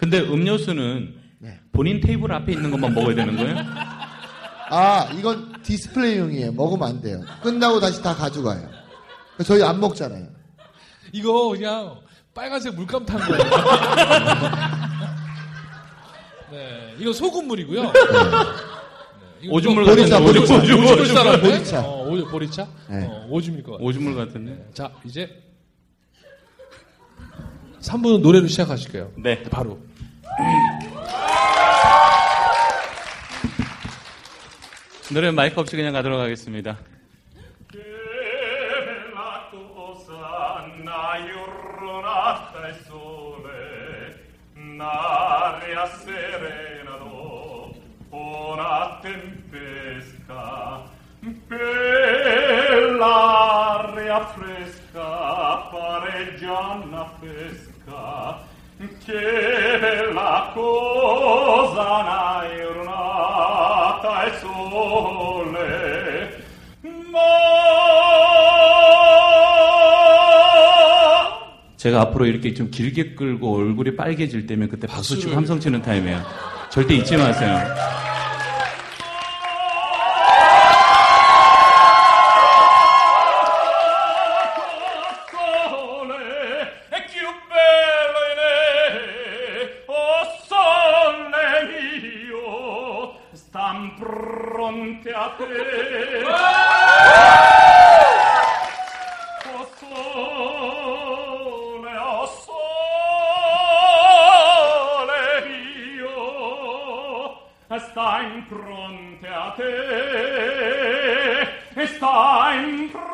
근데 음료수는 네. 본인 테이블 앞에 있는 것만 먹어야 되는 거예요? 아, 이건 디스플레이용이에요. 먹으면 안 돼요. 끝나고 다시 다 가져가요. 저희 안 먹잖아요. 이거 그냥 빨간색 물감 탄 거예요. 네, 이거 소금물이고요. 네, 이거 오줌물 이거 보리차, 같은데 보리차. 오줌, 오줌물 오줌, 사람 보리차. 어, 오, 보리차? 네. 어, 오줌일 것 같아요. 오줌물 같은데. 자, 이제 3분은 노래로 시작하실게요. 네. 바로. 노래 마이크 없이 그냥 가도록 하겠습니다. e che bella cosa una giornata e sole, ma 제가 앞으로 이렇게 좀 길게 끌고 얼굴이 빨개질 때면 그때 박수 치고. 함성 치는 타임이에요. 절대 잊지 마세요. Mio stai pronte a te e stai pronte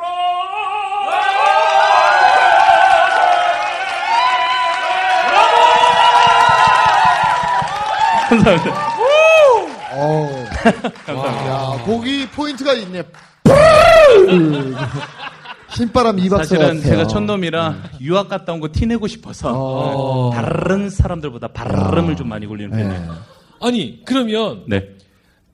감사합니다. 어. 야, 거기 포인트가 있네. 신바람 이박사 같아요. 사실은 제가 촌놈이라 유학 갔다 온 거 티내고 싶어서 어. 다른 사람들보다 발음을 좀 많이 굴리는 네. 편이에요. 아니, 그러면 네.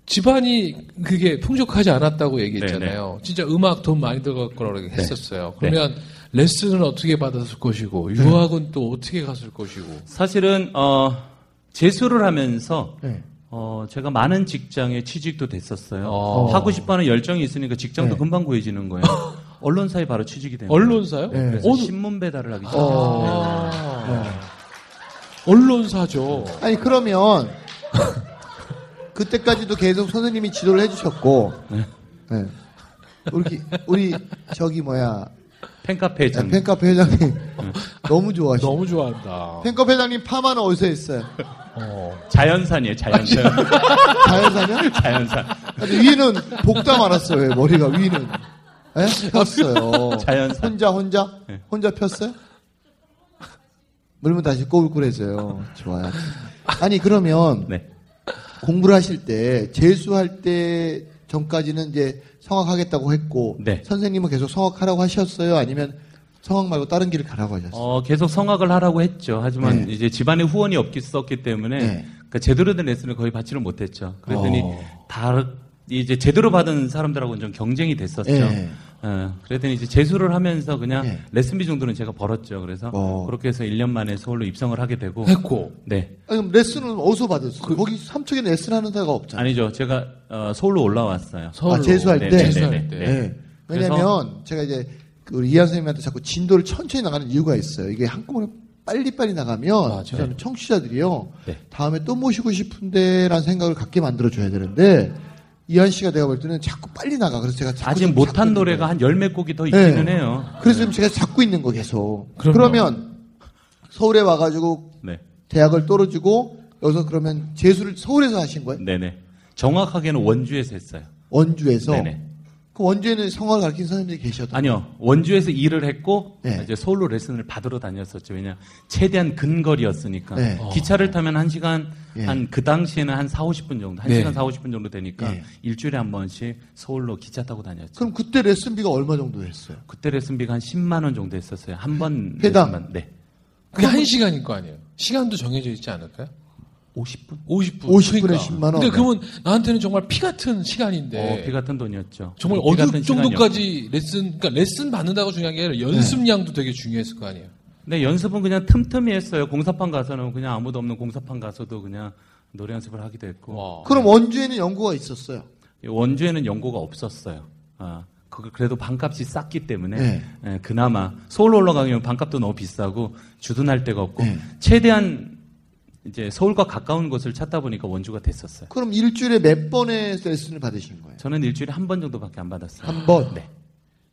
집안이 그게 풍족하지 않았다고 얘기했잖아요. 진짜 음악 돈 많이 들어갈 거라고 했었어요. 그러면 레슨은 어떻게 받았을 것이고 유학은 또 어떻게 갔을 것이고 사실은 어 재수를 하면서 네. 어 제가 많은 직장에 취직도 됐었어요. 어. 하고 싶어하는 열정이 있으니까 직장도 네. 금방 구해지는 거예요. 언론사에 바로 취직이 됩니다. 언론사요? 네. 그래서 어느- 신문 배달을 하기 시작했어요. 아, 언론사죠. 아니, 그러면, 그때까지도 계속 선생님이 지도를 해주셨고, 네. 우리, 우리, 저기 뭐야, 팬카페 장 팬카페 회장님, 너무 좋아하시죠. 너무 좋아한다. 팬카페 회장님 파마는 어디서 했어요? 어. 자연산이에요. 자연산. 자연사냐? 자연산. 아니, 위는 복다 말았어요, 왜, 머리가 위는. 예? 폈어요. 자연산. 혼자, 혼자? 네. 혼자 폈어요? 물면 다시 꼬불꼬불해져요. 좋아요. 아니, 그러면, 네. 공부를 하실 때, 재수할 때 전까지는 이제 성악하겠다고 했고, 네. 선생님은 계속 성악하라고 하셨어요? 아니면 성악 말고 다른 길을 가라고 하셨어요? 어, 계속 성악을 하라고 했죠. 하지만 네. 이제 집안에 후원이 없었기 때문에 네. 그 제대로 된 레슨을 거의 받지를 못했죠. 그랬더니 어. 다 이제 제대로 받은 사람들하고는 좀 경쟁이 됐었죠. 네. 어, 그랬더니 이제 재수를 하면서 그냥 네. 레슨비 정도는 제가 벌었죠. 그래서 어. 그렇게 해서 1년 만에 서울로 입성을 하게 되고 했고 네. 아니, 그럼 레슨은 어디서 받았어요? 거기 삼척에 레슨 하는 데가 없잖아요. 아니죠. 제가 어, 서울로 올라왔어요. 서울로. 아, 재수할 네, 때? 네, 재수할 네, 때. 네. 네. 왜냐면 제가 이제 그 우리 이한 선생님한테 자꾸 진도를 천천히 나가는 이유가 있어요. 이게 한꺼번에 빨리빨리 나가면 맞아요. 저는 청취자들이요. 네. 다음에 또 모시고 싶은데라는 생각을 갖게 만들어 줘야 되는데 이한 씨가 내가 볼 때는 자꾸 빨리 나가. 그래서 제가 자꾸 아직 좀 못한 노래가 한 열몇 곡이 더 있기는 네. 해요. 그래서 지금 제가 잡고 있는 거 계속. 그럼요. 그러면 서울에 와가지고 네. 대학을 떨어지고 여기서 그러면 재수를 서울에서 하신 거예요? 네네. 정확하게는 원주에서 했어요. 원주에서. 네네. 그 원주에는 성악을 가르친 선생님들이 계셨던 아니요. 원주에서 일을 했고 네. 이제 서울로 레슨을 받으러 다녔었죠. 왜냐 최대한 근거리였으니까. 네. 기차를 타면 한 시간 예. 한그 당시에는 한 4, 50분 정도. 한 네. 시간 4, 50분 정도 되니까 예. 일주일에 한 번씩 서울로 기차 타고 다녔죠. 그럼 그때 레슨비가 얼마 정도 했어요? 그때 레슨비가 한 10만 원 정도 했었어요. 한 번 회당? 레슨만. 네. 그게 한 시간일 거 아니에요. 시간도 정해져 있지 않을까요? 50분? 50분. 50 분에 그러니까. 10만 원. 근데 그러면 나한테는 정말 피 같은 시간인데. 어, 피 같은 돈이었죠. 정말 어느 시간이었고. 정도까지 레슨, 그러니까 레슨 받는다고 중요한 게 아니라 연습량도 되게 중요했을 거 아니에요. 네, 연습은 그냥 틈틈이 했어요. 공사판 가서는 그냥 아무도 없는 공사판 가서도 그냥 노래 연습을 하기도 했고. 와. 그럼 원주에는 연구가 있었어요. 원주에는 연고가 없었어요. 아, 그 그래도 반값이 쌌기 때문에 네. 예, 그나마 서울로 올라가면 반값도 너무 비싸고 주둔할 데가 없고 네. 최대한 이제 서울과 가까운 곳을 찾다 보니까 원주가 됐었어요. 그럼 일주일에 몇 번의 레슨을 받으신 거예요? 저는 일주일에 한 번 정도밖에 안 받았어요. 한 번? 네.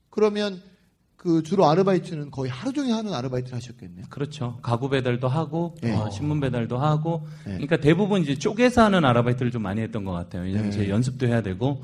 그러면 그 주로 아르바이트는 거의 하루 종일 하는 아르바이트를 하셨겠네요. 그렇죠. 가구 배달도 하고 네. 어, 신문 배달도 하고 네. 그러니까 대부분 이제 쪼개서 하는 아르바이트를 좀 많이 했던 것 같아요. 왜냐하면 네. 제 연습도 해야 되고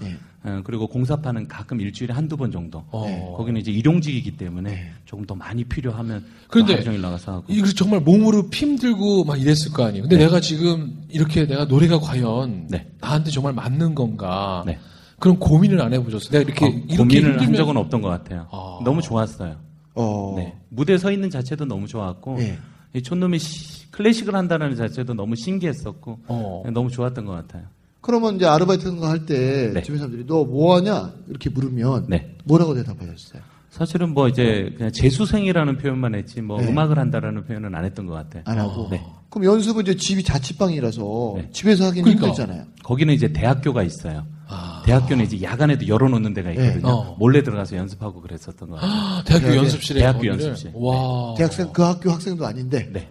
그리고 공사판은 가끔 일주일에 한두 번 정도. 어. 거기는 이제 일용직이기 때문에 네. 조금 더 많이 필요하면 그런데 종일 나가서 하고. 이거 정말 몸으로 피 힘들고 막 이랬을 거 아니에요. 근데 네. 내가 지금 이렇게 내가 노래가 과연 네. 나한테 정말 맞는 건가? 네. 그런 고민을 안 해보셨어요. 내가 이렇게 어, 이렇게 고민을 한 힘들면 적은 없던 것 같아요. 아. 너무 좋았어요. 어. 네. 무대에 서 있는 자체도 너무 좋았고 네. 이 촌놈이 시- 클래식을 한다는 자체도 너무 신기했었고 어. 너무 좋았던 것 같아요. 그러면 이제 아르바이트 같은 거할때 네. 주변 사람들이 너 뭐 하냐 이렇게 물으면 네. 뭐라고 대답하셨어요? 사실은 뭐 이제 그냥 재수생이라는 표현만 했지 뭐 네. 음악을 한다라는 표현은 안 했던 것 같아요. 안 하고. 네. 그럼 연습은 이제 집이 자취방이라서 네. 집에서 하기는 그러니까. 힘들잖아요. 거기는 이제 대학교가 있어요. 아. 대학교는 이제 야간에도 열어놓는 데가 있거든요. 네. 어. 몰래 들어가서 연습하고 그랬었던 것 같아요. 아, 대학교 연습실에 대학교 거기를? 연습실. 와. 대학생 그 학교 학생도 아닌데 네.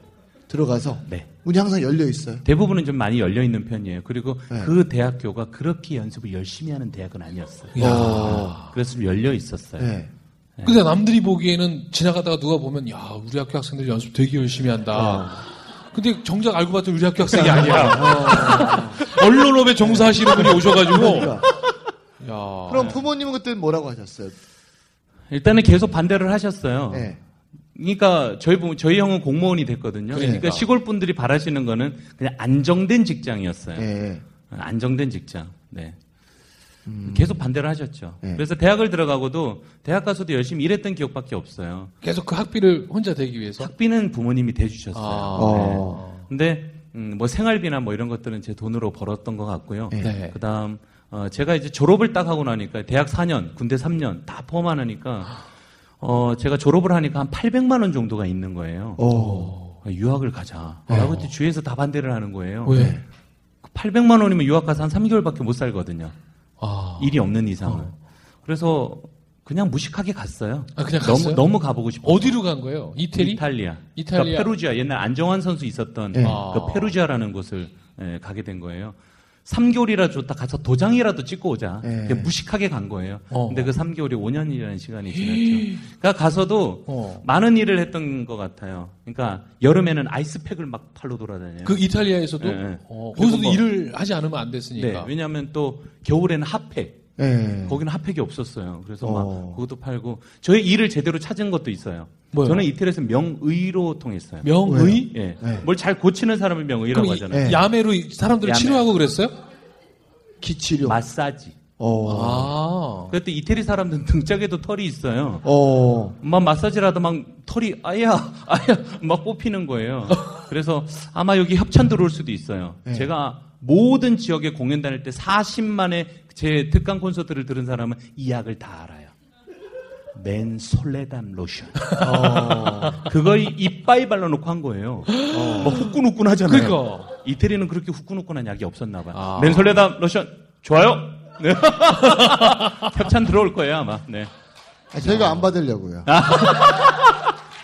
들어가서 네. 문이 항상 열려 있어요. 대부분은 좀 많이 열려 있는 편이에요. 그리고 네. 그 대학교가 그렇게 연습을 열심히 하는 대학은 아니었어요. 야. 그래서 좀 열려 있었어요. 네. 근데 남들이 보기에는 지나가다가 누가 보면 야 우리 학교 학생들 연습 되게 열심히 한다. 근데 정작 알고 봤더니 우리 학교 학생이 아니야. 언론업에 종사하시는 분이 오셔가지고. 그러니까. 야. 그럼 부모님은 그때 뭐라고 하셨어요? 일단은 계속 반대를 하셨어요. 네. 그러니까 저희 부모, 저희 형은 공무원이 됐거든요. 네. 그러니까 시골 분들이 바라시는 거는 그냥 안정된 직장이었어요. 네. 안정된 직장. 네. 계속 반대를 하셨죠. 네. 그래서 대학을 들어가고도 대학 가서도 열심히 일했던 기억밖에 없어요. 계속 그 학비를 혼자 대기 위해서. 학비는 부모님이 대주셨어요. 아. 어. 근데 음, 뭐 생활비나 뭐 이런 것들은 제 돈으로 벌었던 것 같고요. 네. 네. 그다음 어, 제가 이제 졸업을 딱 하고 나니까 대학 4년, 군대 3년 다 포함하니까 어, 제가 졸업을 하니까 한 800만 원 정도가 있는 거예요. 어. 아, 유학을 가자. 라고 했더니 주위에서 다 반대를 하는 거예요. 왜? 800만 원이면 유학 가서 한 3개월밖에 못 살거든요. 아. 일이 없는 이상은. 그래서 그냥 무식하게 갔어요. 아, 그냥 너무 갔어요? 너무 가보고 싶어. 어디로 간 거예요? 이태리? 이탈리아. 이탈리아. 그러니까 페루지아. 옛날 안정환 선수 있었던 네. 그 페루지아라는 곳을 예, 가게 된 거예요. 3개월이라 줬다 가서 도장이라도 찍고 오자. 네. 그냥 무식하게 간 거예요. 어. 근데 그 3개월이 5년이라는 시간이 지났죠. 그러니까 가서도 어. 많은 일을 했던 것 같아요. 그러니까 여름에는 아이스팩을 막 팔로 돌아다녀요. 그 이탈리아에서도 네, 네. 어, 거기서도 뭐- 일을 하지 않으면 안 네, 됐으니까. 왜냐하면 또 겨울에는 핫팩. 네. 거기는 핫팩이 없었어요. 그래서 어. 막 그것도 팔고 저희 일을 제대로 찾은 것도 있어요. 뭐요? 저는 이태리에서 명의로 통했어요. 명의? 예. 네. 뭘잘 고치는 사람을 명의라고 그럼 이- 하잖아요. 네. 야매로 이 사람들을 야매. 치료하고 그랬어요? 기치료. 마사지. 어. 아. 그때 이태리 사람들은 등짝에도 털이 있어요. 어. 막 마사지를 하다 막 털이 아야 아야 막 뽑히는 거예요. 그래서 아마 여기 협찬 들어올 수도 있어요. 네. 제가 모든 지역에 공연 다닐 때 40만의 제 특강 콘서트를 들은 사람은 이 약을 다 알아요. 맨 솔레담 로션. 그걸 이빠이 발라놓고 한 거예요. 뭐 후끈후끈 하잖아요. 그러니까. 이태리는 그렇게 후끈후끈한 약이 없었나 봐요. 아. 맨 솔레담 로션 좋아요. 네. 협찬 들어올 거예요 아마. 네. 아, 저희가 안 받으려고요.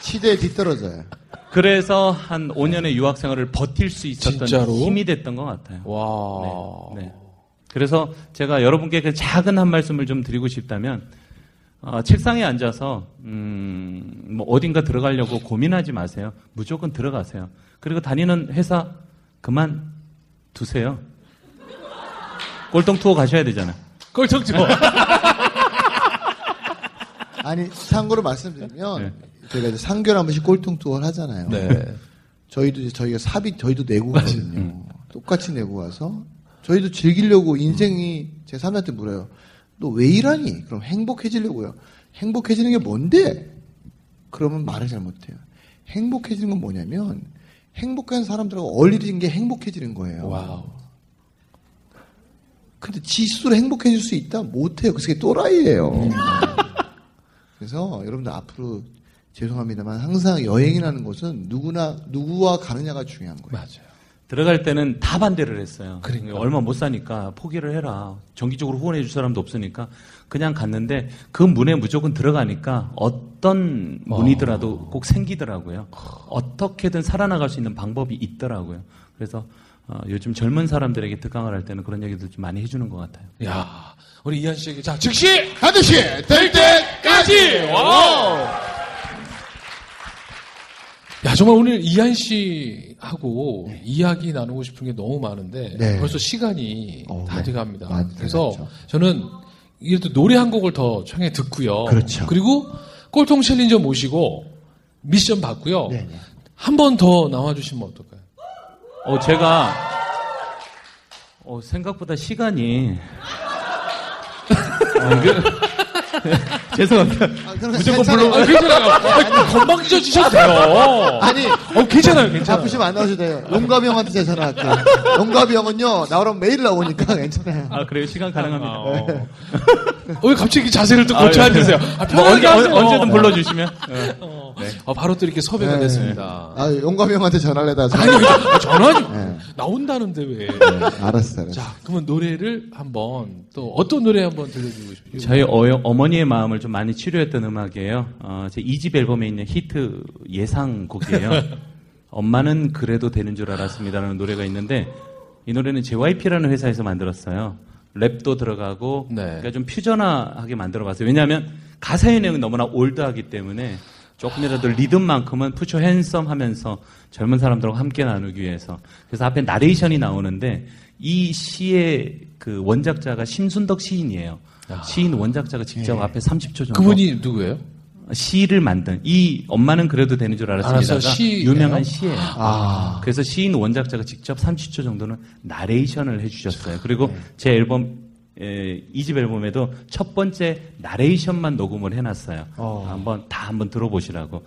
시대에 뒤떨어져요. 그래서 한 5년의 유학 생활을 버틸 수 있었던 진짜로? 힘이 됐던 것 같아요. 와. 네, 네. 그래서 제가 여러분께 그 작은 한 말씀을 좀 드리고 싶다면 어, 책상에 앉아서 음, 뭐 어딘가 들어가려고 고민하지 마세요. 무조건 들어가세요. 그리고 다니는 회사 그만 두세요. 꼴통 투어 가셔야 되잖아요. 꼴통 투어. 아니 참고로 말씀드리면 네. 저희가 이제 상교를 한 번씩 꼴통 투어를 하잖아요. 네. 저희도 이제 저희가 사비 저희도 내고 가거든요. 똑같이 내고 가서 저희도 즐기려고 인생이 제 사람한테 물어요. 너 왜 일하니? 그럼 행복해지려고요. 행복해지는 게 뭔데? 그러면 말을 잘 못해요. 행복해지는 건 뭐냐면 행복한 사람들하고 어울리는 게 행복해지는 거예요. 와우. 근데 지 스스로 행복해질 수 있다? 못해요. 그게 또라이예요. 그래서 여러분들 앞으로 죄송합니다만 항상 여행이라는 것은 누구나 누구와 가느냐가 중요한 거예요. 맞아요. 들어갈 때는 다 반대를 했어요. 그러니까. 얼마 못 사니까 포기를 해라. 정기적으로 후원해 줄 사람도 없으니까 그냥 갔는데 그 문에 무조건 들어가니까 어떤 문이더라도 꼭 생기더라고요. 어떻게든 살아나갈 수 있는 방법이 있더라고요. 그래서 어, 요즘 젊은 사람들에게 특강을 할 때는 그런 얘기들 좀 많이 해주는 것 같아요. 야, 우리 이한 씨에게 자 즉시 반드시 될 때까지! 와우! 야, 정말 오늘 이한 씨하고 이야기 나누고 싶은 게 너무 많은데 네. 벌써 시간이 어, 다 네. 돼갑니다. 맞아요. 그래서 그렇죠. 저는 이래도 노래 한 곡을 더 청해 듣고요. 그렇죠. 그리고 꼴통 챌린저 모시고 미션 받고요. 네, 네. 한번 더 나와주시면 어떨까요? 어, 제가 어, 생각보다 시간이 어, 죄송합니다. 아, 무조건 괜찮아요. 아, 괜찮아요. 아, 건방 찢어지셔도 돼요. 아니, 어, 괜찮아요, 괜찮아요. 아프시면 안 나오셔도 돼요. 용갑이 형한테 제가 전화할게요. 용갑이 형은요, 나오라면 매일 나오니까 괜찮아요. 아, 그래요? 시간 가능합니다. 어. 어, 왜 갑자기 자세를 또 고쳐 아, 예. 앉으세요? 아, 뭐 언제, 하세요. 언제든 불러주시면. 어, 어, 바로 또 이렇게 섭외가 네. 됐습니다. 아, 용갑이 형한테 전화를 해다. 아니, 아, 전화니 네. 나온다는데 왜? 알았어, 알았어. 자, 그러면 노래를 한번 또 어떤 노래 한번 들려주고 싶어요? 저희 어, 어머니의 마음을 좀 많이 치료했던 음악이에요. 어, 제 2집 앨범에 있는 히트 예상곡이에요. 엄마는 그래도 되는 줄 알았습니다라는 노래가 있는데 이 노래는 JYP라는 회사에서 만들었어요. 랩도 들어가고 네. 그러니까 좀 퓨전화하게 만들어봤어요. 왜냐하면 가사의 내용이 너무나 올드하기 때문에 조금이라도 리듬만큼은 푸처 핸섬 하면서 젊은 사람들하고 함께 나누기 위해서 그래서 앞에 나레이션이 나오는데 이 시의 그 원작자가 심순덕 시인이에요. 시인 원작자가 직접 앞에 30초 정도 그분이 누구예요? 시를 만든 이 엄마는 그래도 되는 줄 알았습니다가 알았어요. 시예요? 유명한 시예요. 아. 그래서 시인 원작자가 직접 30초 정도는 나레이션을 해주셨어요. 그리고 제 앨범 에, 이집 앨범에도 첫 번째 나레이션만 녹음을 해놨어요. 어. 한번 다 한번 들어보시라고.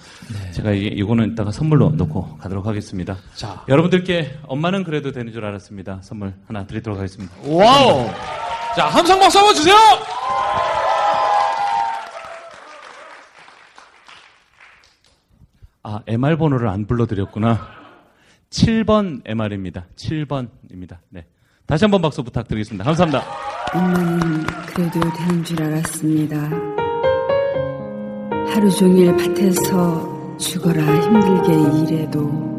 제가 이, 이거는 이따가 선물로 놓고 가도록 하겠습니다. 자. 여러분들께 엄마는 그래도 되는 줄 알았습니다. 선물 하나 드리도록 하겠습니다. 와우! 자, 함성 박수 한번 주세요! 아, MR 번호를 안 불러드렸구나. 7번 MR입니다. 7번입니다. 네. 다시 한번 박수 부탁드리겠습니다. 감사합니다. 엄마는 그래도 되는 줄 알았습니다. 하루 종일 밭에서 죽어라 힘들게 일해도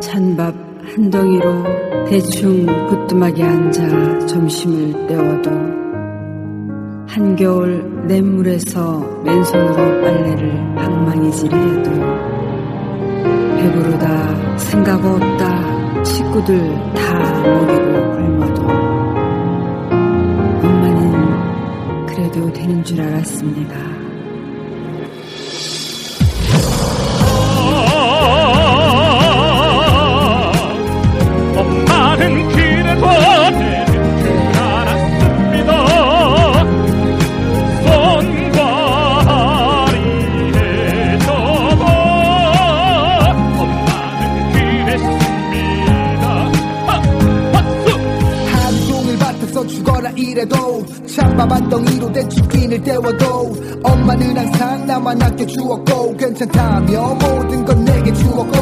찬밥 한 덩이로 대충 부뚜막에 앉아 점심을 때워도 한겨울 냇물에서 맨손으로 빨래를 방망이질해도 배부르다 생각 없다 식구들 다 먹이고 굶어도 엄마는 그래도 되는 줄 알았습니다. 때워도 엄마는 항상 나만 아껴주었고 괜찮다며 모든 건 내게 주었고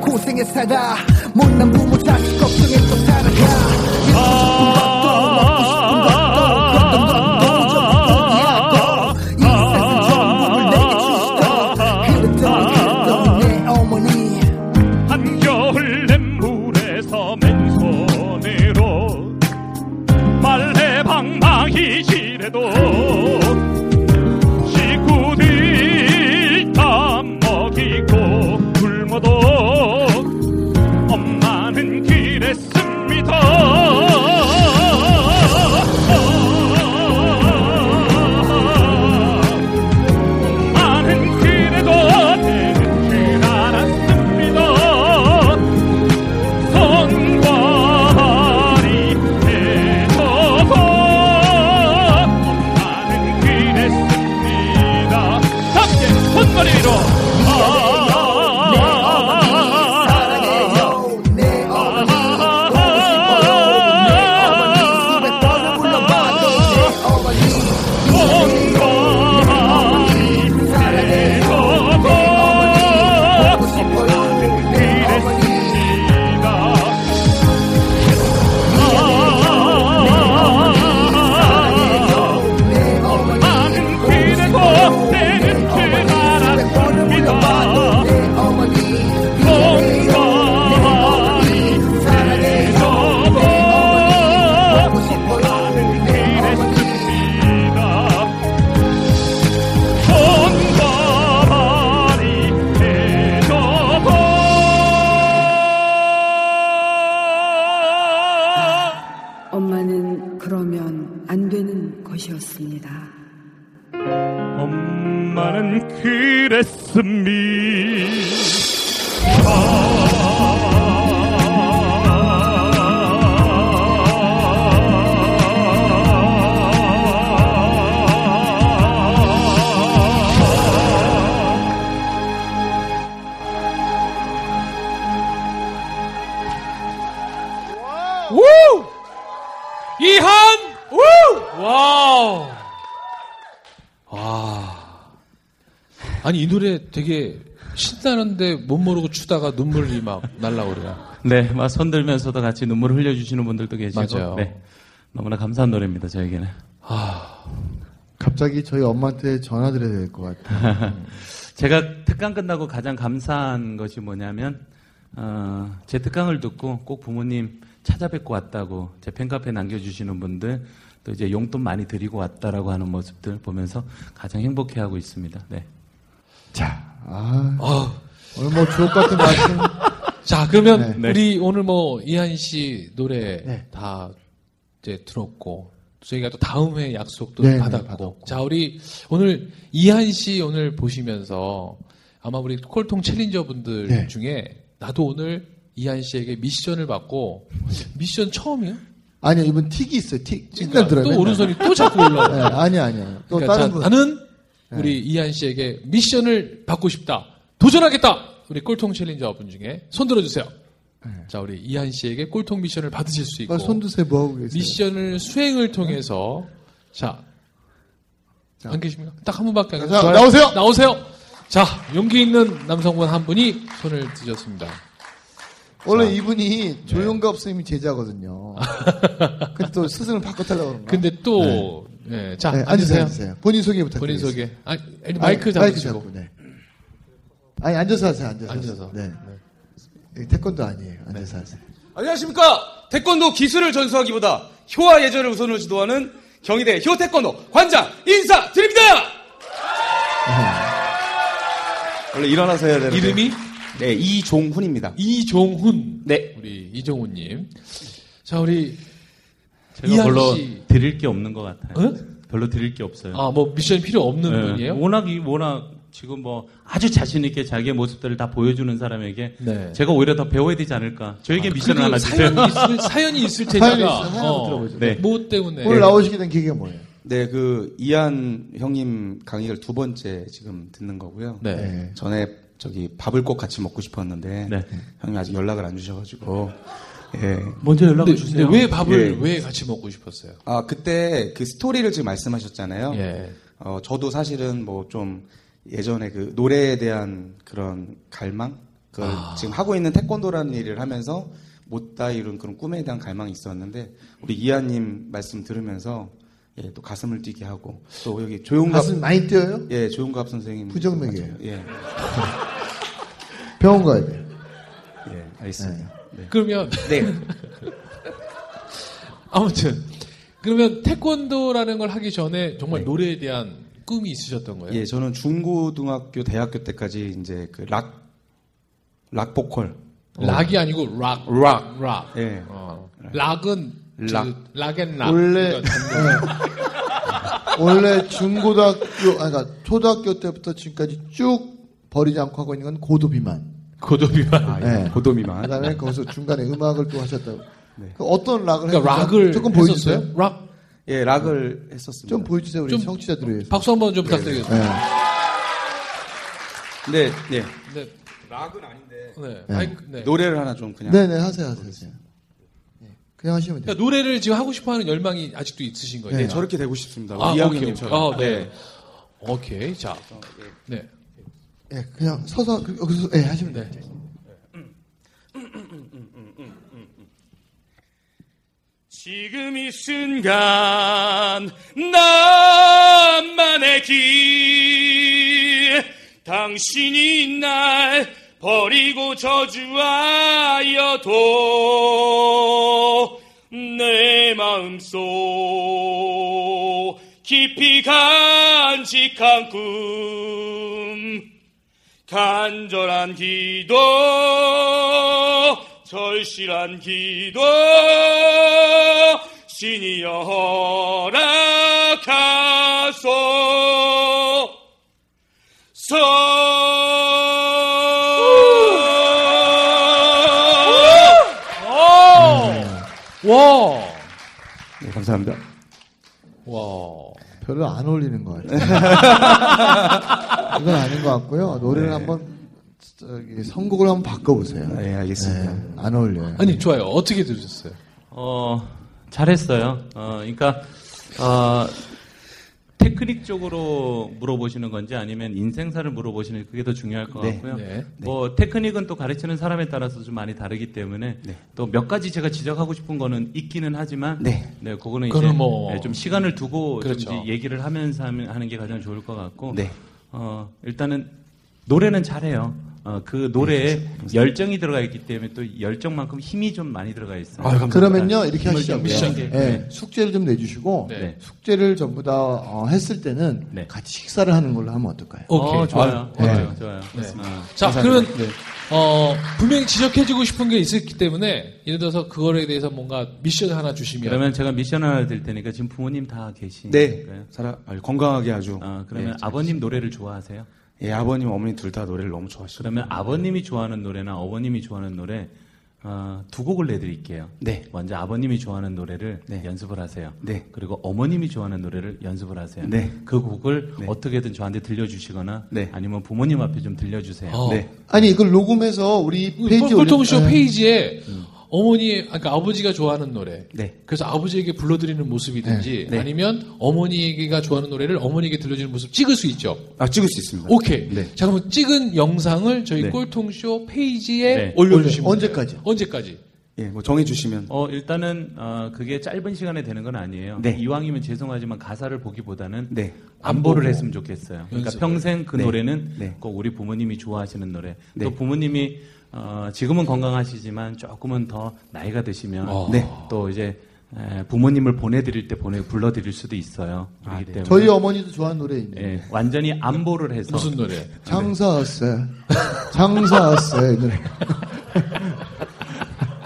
고생해 살아 못난 부모 자식 걱정에 또 살아가 그랬습니다. 되게 신나는데 못 모르고 추다가 눈물이 막 날라오르나. 네, 막 손들면서도 같이 눈물을 흘려주시는 분들도 계시고. 맞아요. 네. 너무나 감사한 노래입니다, 저에게는. 갑자기 저희 엄마한테 전화 드려야 될 것 같아요. 제가 특강 끝나고 가장 감사한 것이 뭐냐면, 어, 제 특강을 듣고 꼭 부모님 찾아뵙고 왔다고 제 팬카페에 남겨주시는 분들, 또 이제 용돈 많이 드리고 왔다라고 하는 모습들 보면서 가장 행복해하고 있습니다. 네. 자, 아, 아, 오늘 뭐 주옥 같은 말씀. 자, 그러면 네. 우리 오늘 뭐 이한 씨 노래 네. 다 이제 들었고 저희가 또 다음 회 약속도 네, 네, 받았고. 받았고. 자, 우리 오늘 이한 씨 오늘 보시면서 아마 우리 콜통 챌린저 분들 네. 중에 나도 오늘 이한 씨에게 미션을 받고 미션 처음이야? 아니요, 이분 틱이 있어요. 틱. 들어요. 또 맨날. 오른손이 또 자꾸 올라와. 네, 아니, 아니요. 또 그러니까 다른 자, 분. 나는 우리 이한 씨에게 미션을 받고 싶다. 도전하겠다. 우리 꼴통 챌린저 분 중에 손 들어주세요. 자, 우리 이한 씨에게 꼴통 미션을 받으실 수 있고 아, 손 드세요. 뭐 하고 계세요? 미션을 수행을 통해서 자, 자. 안 계십니까? 딱 한 분밖에 안 자, 계세요. 나오세요. 나오세요. 자, 용기 있는 남성분 한 분이 손을 드셨습니다. 원래 자. 이분이 조용갑 선생님이 제자거든요. 근데 또 스승을 바꿔달라고 그런가? 근데 또 네, 자, 네, 앉으세요. 앉으세요. 본인 소개 본인 부탁드리겠습니다. 소개. 아니, 마이크 잡으시고. 잡고, 네. 아니, 앉아서 하세요, 앉아서. 앉아서. 네. 네, 태권도 아니에요. 앉아서 하세요. 안녕하십니까. 태권도 기술을 전수하기보다 효와 예절을 우선으로 지도하는 경희대 효태권도 관장 인사 드립니다! 원래 일어나서 해야 되는데. 이름이 네, 이종훈입니다. 이종훈. 네. 우리 이종훈님. 자, 우리 제가 별로 씨. 드릴 게 없는 것 같아요. 어? 별로 드릴 게 없어요. 아, 뭐 미션 필요 없는 네, 분이에요? 워낙 이 워낙 지금 뭐 아주 자신 있게 자기의 모습들을 다 보여주는 사람에게 네. 제가 오히려 더 배워야 되지 않을까. 저에게 미션을 그래도 하나 주세요. 사연이 있을, 사연이 있을 사연이 테니까. 있어요. 사연 한번 들어보죠. 네. 뭐 때문에? 오늘 나오시게 된 계기가 뭐예요? 네, 그 이한 형님 강의를 두 번째 지금 듣는 거고요. 네. 네. 전에 저기 밥을 꼭 같이 먹고 싶었는데 네. 형님 아직 연락을 안 주셔가지고 예. 먼저 연락을 근데, 주세요. 근데 왜 밥을 예. 왜 같이 먹고 싶었어요? 아 그때 그 스토리를 지금 말씀하셨잖아요. 예. 어 저도 사실은 뭐 좀 예전에 그 노래에 대한 그런 갈망 그걸 아. 지금 하고 있는 태권도라는 일을 하면서 못다 이룬 그런 꿈에 대한 갈망이 있었는데 우리 이하님 말씀 들으면서 예, 또 가슴을 뛰게 하고 또 여기 조용갑 가슴 많이 뛰어요? 예 조용갑 선생님 부정맥이에요. 예, 병원 가야 돼. 예 알겠습니다. 네. 그러면 네. 아무튼 그러면 태권도라는 걸 하기 전에 정말 네. 노래에 대한 꿈이 있으셨던 거예요? 예, 저는 중고등학교, 대학교 때까지 이제 그 락, 락 보컬. 락이 아니고 락, 락. 락. 예. 어. 락은 락. 락, 락앤락. 원래 네. 원래 중고등학교 아니 그러니까 초등학교 때부터 지금까지 쭉 버리지 않고 하고 있는 건 고도 비만. 고도비만. 아, 예. 네. 고도 비만. 그다음에 거기서 중간에 음악을 또 하셨다고. 네. 그 어떤 락을 그러니까 락을 조금 보여주세요. 락 예, 락을 했었습니다. 좀 보여주세요 우리 좀 청취자들을 위해서. 박수 한번 좀 부탁드리겠습니다. 네. 네, 네. 네. 락은 아닌데. 네. 네. 마이크, 네. 노래를 하나 좀 그냥. 네 네 하세요 하세요. 하세요. 네. 그냥 하시면 돼요. 그러니까 노래를 지금 하고 싶어 하는 열망이 아직도 있으신 거예요. 네. 네, 저렇게 되고 싶습니다. 아. 오케이. 아, 네. 오케이. 자. 네. 예, 그냥 서서 그- 여기서 예 하시면 돼요. 지금 이 순간 나만의 길 당신이 날 버리고 저주하여도 내 마음속 깊이 간직한 꿈 간절한 기도 절실한 기도 신이 허락하소 서 와. 네, 감사합니다. 와. 별로 안 어울리는 것 같아요. 이건 아닌 것 같고요. 노래를 한번 저기 선곡을 한번 바꿔보세요. 네, 알겠습니다. 네, 안 어울려요. 아니, 좋아요. 어떻게 들으셨어요? 어, 잘했어요. 어, 그러니까, 어, 테크닉적으로 물어보시는 건지 아니면 인생사를 물어보시는 그게 더 중요할 것 네, 같고요. 네. 뭐 테크닉은 또 가르치는 사람에 따라서 좀 많이 다르기 때문에 네. 또몇 가지 제가 지적하고 싶은 거는 있기는 하지만 네. 그거는 이제 뭐- 네, 좀 시간을 두고 좀 그렇죠. 이제 얘기를 하면서 하면- 하는 게 가장 좋을 것 같고 네. 어, 일단은 노래는 잘해요. 어, 그 노래에 열정이 들어가 있기 때문에 또 열정만큼 힘이 좀 많이 들어가 있어요. 아유, 감사합니다. 그러면요 이렇게 하시죠. 좀 미션게. 예, 숙제를 좀 내주시고 네. 숙제를 전부 다 어, 했을 때는 네. 같이 식사를 하는 걸로 하면 어떨까요? 오케이. 어, 좋아요. 아, 좋아요. 네. 좋아요. 네. 어. 자, 그러면 어, 분명히 지적해주고 싶은 게 있었기 때문에 예를 들어서 그거에 대해서 뭔가 미션 하나 주시면 그러면 제가 미션 하나 드릴 테니까 지금 부모님 다 네. 계시니까요. 살아, 아니, 건강하게 아주. 어, 그러면 네, 아버님 노래를 좋아하세요? 예, 아버님, 어머니 둘 다 노래를 너무 좋아하시고. 그러면 아버님이 좋아하는 노래나 어머님이 좋아하는 노래 어, 두 곡을 내드릴게요. 네. 먼저 아버님이 좋아하는 노래를 네. 연습을 하세요. 네. 그리고 어머님이 좋아하는 노래를 연습을 하세요. 네. 그 곡을 네. 어떻게든 저한테 들려주시거나 네. 아니면 부모님 앞에 좀 들려주세요. 어. 네. 아니 이걸 녹음해서 우리 페이지에 꼴통쇼 올려- 예. 페이지에 어머니, 그러니까 아버지가 좋아하는 노래. 네. 그래서 아버지에게 불러드리는 모습이든지 네. 네. 아니면 어머니가 좋아하는 노래를 어머니에게 들려주는 모습 찍을 수 있죠. 아, 찍을 수 있습니다. 오케이. 네. 자, 그러면 찍은 영상을 저희 네. 꼴통쇼 페이지에 네. 올려주시면 언제까지? 돼요. 언제까지? 예, 뭐 정해주시면. 어, 일단은 어, 그게 짧은 시간에 되는 건 아니에요. 네. 이왕이면 죄송하지만 가사를 보기보다는 네. 안보를 보고. 했으면 좋겠어요. 그러니까. 평생 그 네. 노래는 네. 꼭 우리 부모님이 좋아하시는 노래. 네. 또 부모님이 어, 지금은 건강하시지만 조금은 더 나이가 드시면 어. 네. 또 이제 에, 부모님을 보내드릴 때 보내 불러드릴 수도 있어요. 그렇기 네. 때문에 저희 어머니도 좋아하는 노래 있네요. 예, 완전히 안보를 해서 무슨 노래? 장사 왔어요. 장사 왔어요 이 노래.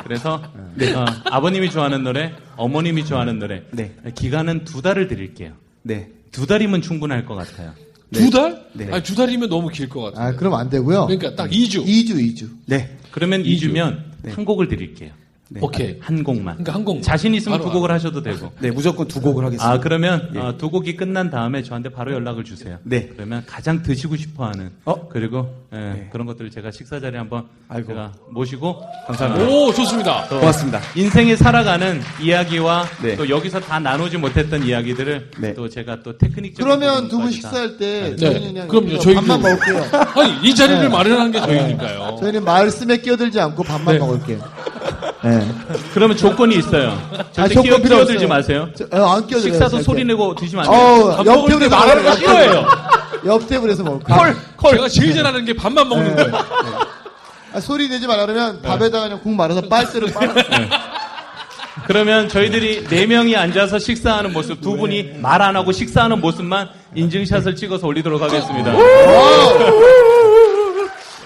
그래서 어, 아버님이 좋아하는 노래, 어머님이 좋아하는 노래. 네. 기간은 두 달을 드릴게요. 네. 두 달이면 충분할 것 같아요. 두 달? 네. 아니, 두 달이면 너무 길 것 같아요. 아, 그럼 안 되고요. 그러니까 딱 2주. 2주, 2주. 네. 그러면 이주. 2주면 네. 한 곡을 드릴게요. 네. 오케이. 한 곡만. 그러니까 한 곡. 자신 있으면 두 곡을 하셔도 되고. 네, 무조건 두 곡을 하겠습니다. 아 그러면 예. 어, 두 곡이 끝난 다음에 저한테 바로 연락을 주세요. 네. 그러면 가장 드시고 싶어 하는 어? 그리고 예, 네. 그런 것들을 제가 식사 자리에 한번 아이고. 제가 모시고 감사합니다. 오, 좋습니다. 또 고맙습니다. 인생에 살아가는 이야기와 네. 또 여기서 다 나누지 못했던 이야기들을 네. 또 제가 또 테크닉적인 그러면 두 분 식사할 때 네. 저희는 그냥 그럼요, 저희도- 밥만 먹을게요. 아니, 이 자리를 네. 마련한 게 저희니까요. 저희는 말씀에 끼어들지 않고 밥만 네. 먹을게요. 네. 그러면 조건이 있어요. 절대 조건 끼어, 필요 끼어들지. 마세요. 저, 어, 안 끼어들어요. 식사도 절대. 소리 내고 드시면 안 돼요. 어우, 밥옆 먹을 때 테이블에서 말하는 거. 싫어해요. 옆 테이블에서 먹을 콜, 콜. 제가 제일 잘하는 게 밥만 먹는 거예요. 아, 소리 내지 말라 그러면 네. 밥에다가 그냥 국 말아서 빨대로 빨아. 그러면 저희들이 네 명이 앉아서 식사하는 모습, 두 분이 말 안 하고 식사하는 모습만 인증샷을 찍어서 올리도록 하겠습니다.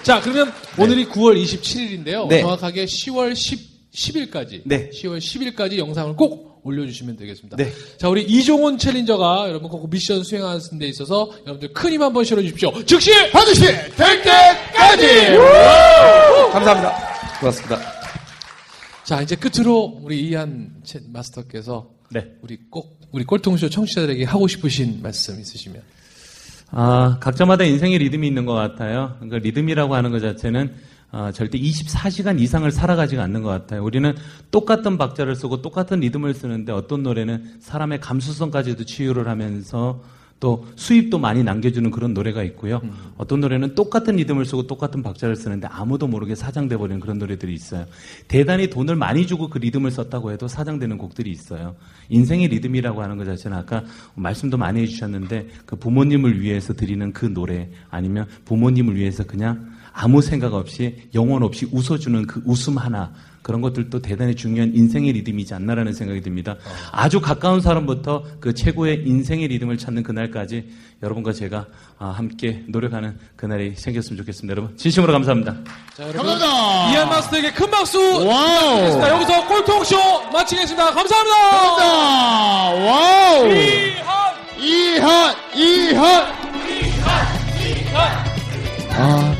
자, 그러면 오늘이 9월 27일인데요. 네. 정확하게 10월 10, 10일까지. 네. 10월 10일까지 영상을 꼭 올려주시면 되겠습니다. 네. 자, 우리 이종훈 챌린저가 여러분 꼭 미션 수행하는 데 있어서 여러분들 큰 힘 한번 실어주십시오. 즉시! 반드시 될 때까지! 감사합니다. 고맙습니다. 자, 이제 끝으로 우리 이한 채- 마스터께서 네. 우리 꼭 우리 꼴통쇼 청취자들에게 하고 싶으신 말씀 있으시면. 아, 각자마다 인생의 리듬이 있는 것 같아요. 그러니까 리듬이라고 하는 것 자체는 아, 절대 24시간 이상을 살아가지가 않는 것 같아요. 우리는 똑같은 박자를 쓰고 똑같은 리듬을 쓰는데 어떤 노래는 사람의 감수성까지도 치유를 하면서 또 수입도 많이 남겨주는 그런 노래가 있고요. 어떤 노래는 똑같은 리듬을 쓰고 똑같은 박자를 쓰는데 아무도 모르게 사장돼 버리는 그런 노래들이 있어요. 대단히 돈을 많이 주고 그 리듬을 썼다고 해도 사장되는 곡들이 있어요. 인생의 리듬이라고 하는 것 자체는 아까 말씀도 많이 해주셨는데 그 부모님을 위해서 드리는 그 노래 아니면 부모님을 위해서 그냥 아무 생각 없이 영혼 없이 웃어주는 그 웃음 하나 그런 것들도 대단히 중요한 인생의 리듬이지 않나라는 생각이 듭니다. 아주 가까운 사람부터 그 최고의 인생의 리듬을 찾는 그날까지 여러분과 제가 아, 함께 노력하는 그날이 생겼으면 좋겠습니다. 여러분 진심으로 감사합니다. 자, 여러분. 이한 마스터에게 큰 박수! 와우! 부탁드리겠습니다. 여기서 꼴통쇼 마치겠습니다. 감사합니다! 감사합니다! 와우! 이한! 이한! 이한! 아,